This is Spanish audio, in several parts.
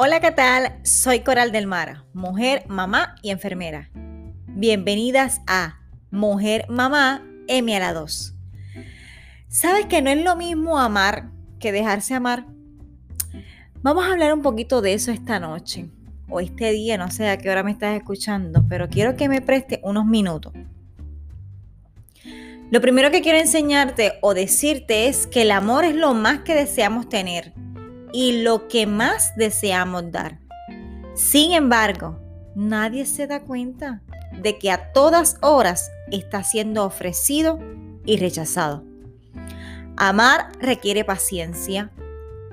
Hola, ¿qué tal? Soy Coral del Mar, mujer, mamá y enfermera. Bienvenidas a Mujer, Mamá, M a la 2. ¿Sabes que no es lo mismo amar que dejarse amar? Vamos a hablar un poquito de eso esta noche o este día, no sé a qué hora me estás escuchando, pero quiero que me preste unos minutos. Lo primero que quiero enseñarte o decirte es que el amor es lo más que deseamos tener y lo que más deseamos dar. Sin embargo, nadie se da cuenta de que a todas horas está siendo ofrecido y rechazado. Amar requiere paciencia,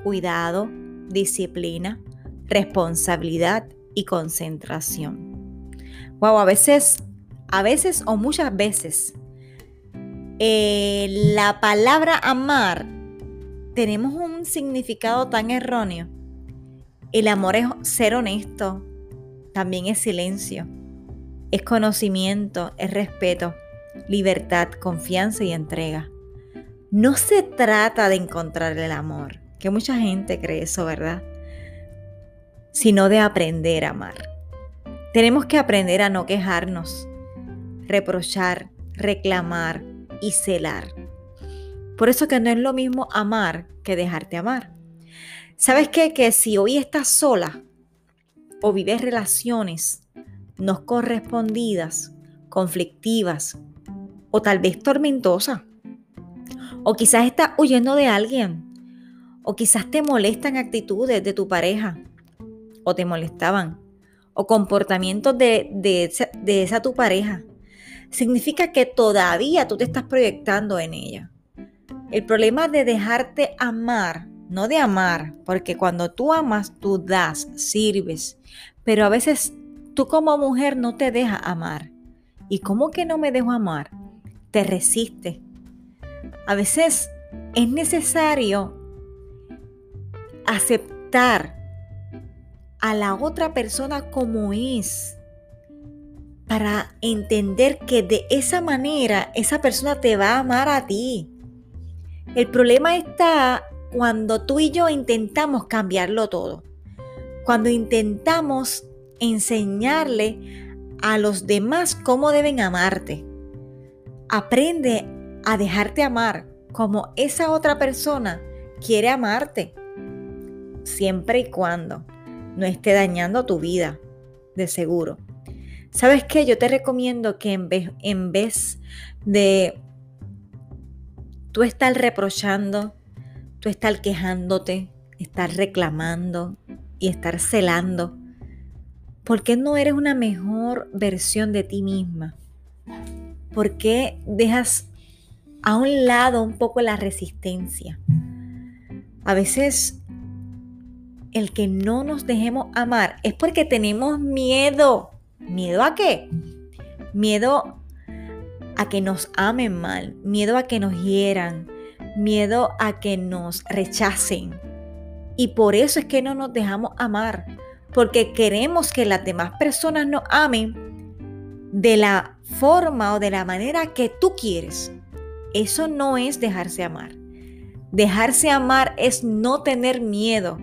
cuidado, disciplina, responsabilidad y concentración. Wow, a veces, a veces o muchas veces, eh, la palabra amar tenemos un significado tan erróneo. El amor es ser honesto, también es silencio, es conocimiento, es respeto, libertad, confianza y entrega. No se trata de encontrar el amor, que mucha gente cree eso, ¿verdad? Sino de aprender a amar. Tenemos que aprender a no quejarnos, reprochar, reclamar y celar. Por eso que no es lo mismo amar que dejarte amar. ¿Sabes qué? Que si hoy estás sola o vives relaciones no correspondidas, conflictivas o tal vez tormentosas, o quizás estás huyendo de alguien, o quizás te molestan actitudes de tu pareja, o te molestaban, o comportamientos de, de, de esa tu pareja, significa que todavía tú te estás proyectando en ella. El problema de dejarte amar, no de amar, porque cuando tú amas, tú das, sirves, pero a veces tú como mujer no te dejas amar. ¿Y cómo que no me dejo amar? Te resiste. A veces es necesario aceptar a la otra persona como es para entender que de esa manera esa persona te va a amar a ti. El problema está cuando tú y yo intentamos cambiarlo todo. Cuando intentamos enseñarle a los demás cómo deben amarte. Aprende a dejarte amar como esa otra persona quiere amarte. Siempre y cuando no esté dañando tu vida, de seguro. ¿Sabes qué? Yo te recomiendo que en vez, en vez de tú estar reprochando, tú estar quejándote, estar reclamando y estar celando, ¿por qué no eres una mejor versión de ti misma? ¿Por qué dejas a un lado un poco la resistencia? A veces el que no nos dejemos amar es porque tenemos miedo. ¿Miedo a qué? Miedo a que nos amen mal, miedo a que nos hieran, miedo a que nos rechacen. Y por eso es que no nos dejamos amar, porque queremos que las demás personas nos amen de la forma o de la manera que tú quieres. Eso no es dejarse amar. Dejarse amar es no tener miedo,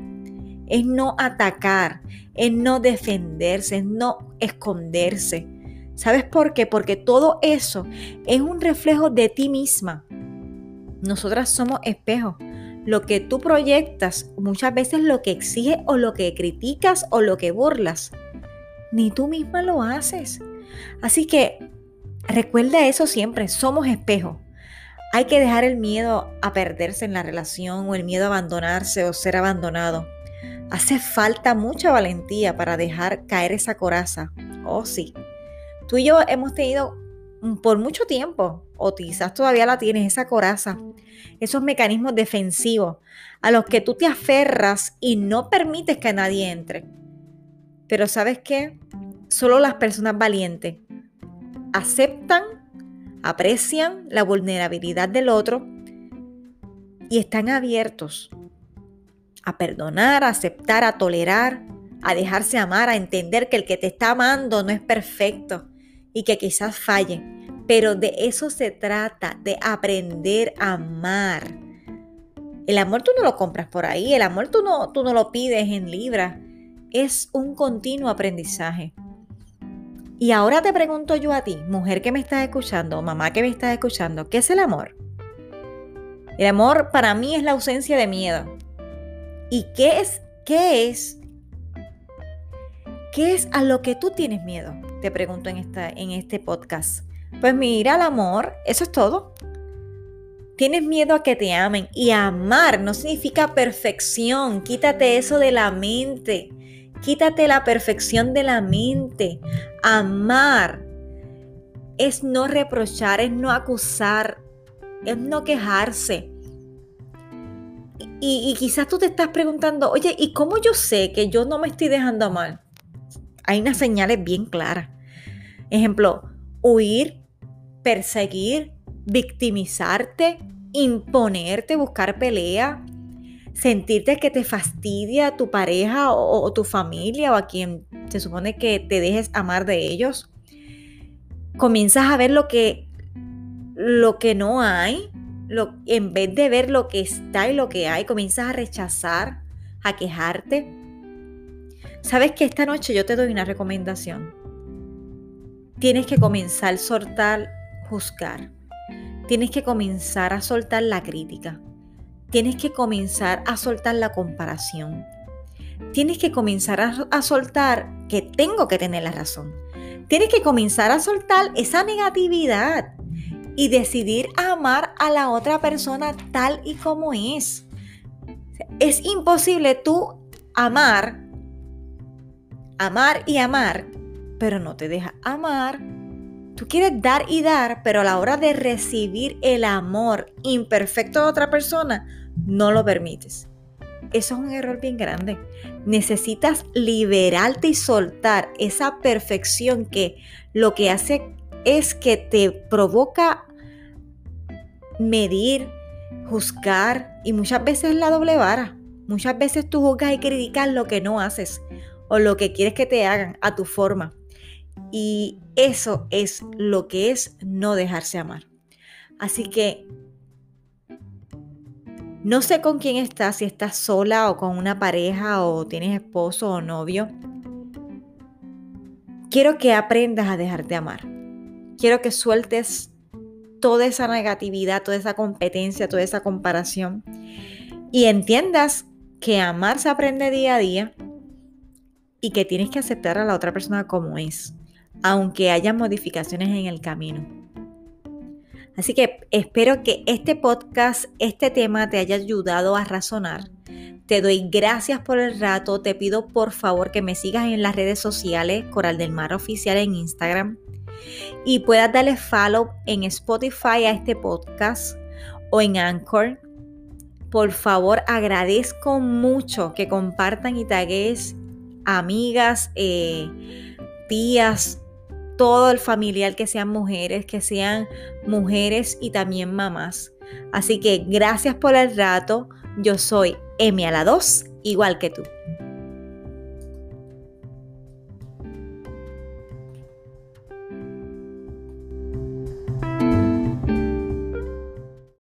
es no atacar, es no defenderse, es no esconderse ¿Sabes por qué? Porque todo eso es un reflejo de ti misma. Nosotras somos espejos. Lo que tú proyectas, muchas veces lo que exiges o lo que criticas o lo que burlas, ni tú misma lo haces. Así que recuerda eso siempre, somos espejos. Hay que dejar el miedo a perderse en la relación o el miedo a abandonarse o ser abandonado. Hace falta mucha valentía para dejar caer esa coraza. Oh, sí. Tú y yo hemos tenido por mucho tiempo, o quizás todavía la tienes, esa coraza, esos mecanismos defensivos a los que tú te aferras y no permites que nadie entre. Pero sabes qué? Solo las personas valientes aceptan, aprecian la vulnerabilidad del otro y están abiertos a perdonar, a aceptar, a tolerar, a dejarse amar, a entender que el que te está amando no es perfecto y que quizás falle, pero de eso se trata, de aprender a amar. El amor tú no lo compras por ahí, el amor tú no, tú no lo pides en libras, es un continuo aprendizaje. Y ahora te pregunto yo a ti, mujer que me estás escuchando, mamá que me estás escuchando, ¿qué es el amor? El amor para mí es la ausencia de miedo. ¿Y qué es? ¿Qué es? ¿Qué es a lo que tú tienes miedo? Te pregunto en, esta, en este podcast. Pues mira, el amor, eso es todo. Tienes miedo a que te amen y amar no significa perfección. Quítate eso de la mente. Quítate la perfección de la mente. Amar es no reprochar, es no acusar, es no quejarse. Y, quizás tú te estás preguntando, oye, ¿y cómo yo sé que yo no me estoy dejando amar? Hay unas señales bien claras. Ejemplo, huir, perseguir, victimizarte, imponerte, buscar pelea, sentirte que te fastidia tu pareja o, tu familia o a quien se supone que te dejes amar de ellos. Comienzas a ver lo que, lo que no hay, lo, en vez de ver lo que está y lo que hay, comienzas a rechazar, a quejarte. Sabes que esta noche yo te doy una recomendación. Tienes que comenzar a soltar juzgar. Tienes que comenzar a soltar la crítica tienes que comenzar a soltar la comparación. Tienes que comenzar a, soltar que tengo que tener la razón. Tienes que comenzar a soltar esa negatividad y decidir amar a la otra persona tal y como es. Es imposible tú amar, amar y amar, pero no te deja amar. Tú quieres dar y dar, pero a la hora de recibir el amor imperfecto de otra persona, no lo permites. Eso es un error bien grande. Necesitas liberarte y soltar esa perfección que lo que hace es que te provoca medir, juzgar y muchas veces la doble vara. Muchas veces tú juzgas y criticas lo que no haces o lo que quieres que te hagan a tu forma. Y eso es lo que es no dejarse amar. Así que no sé con quién estás, si estás sola o con una pareja o tienes esposo o novio. Quiero que aprendas a dejarte amar. Quiero que sueltes toda esa negatividad, toda esa competencia, toda esa comparación y entiendas que amar se aprende día a día y que tienes que aceptar a la otra persona como es, aunque haya modificaciones en el camino. Así que espero que este podcast, este tema te haya ayudado a razonar. Te doy gracias por el rato. Te pido por favor que me sigas en las redes sociales, Coral del Mar Oficial en Instagram, y puedas darle follow en Spotify a este podcast o en Anchor. Por favor, agradezco mucho que compartan y tagues amigas, eh, tías, todo el familiar, que sean mujeres, que sean mujeres y también mamás. Así que gracias por el rato. Yo soy Emi a la 2, igual que tú.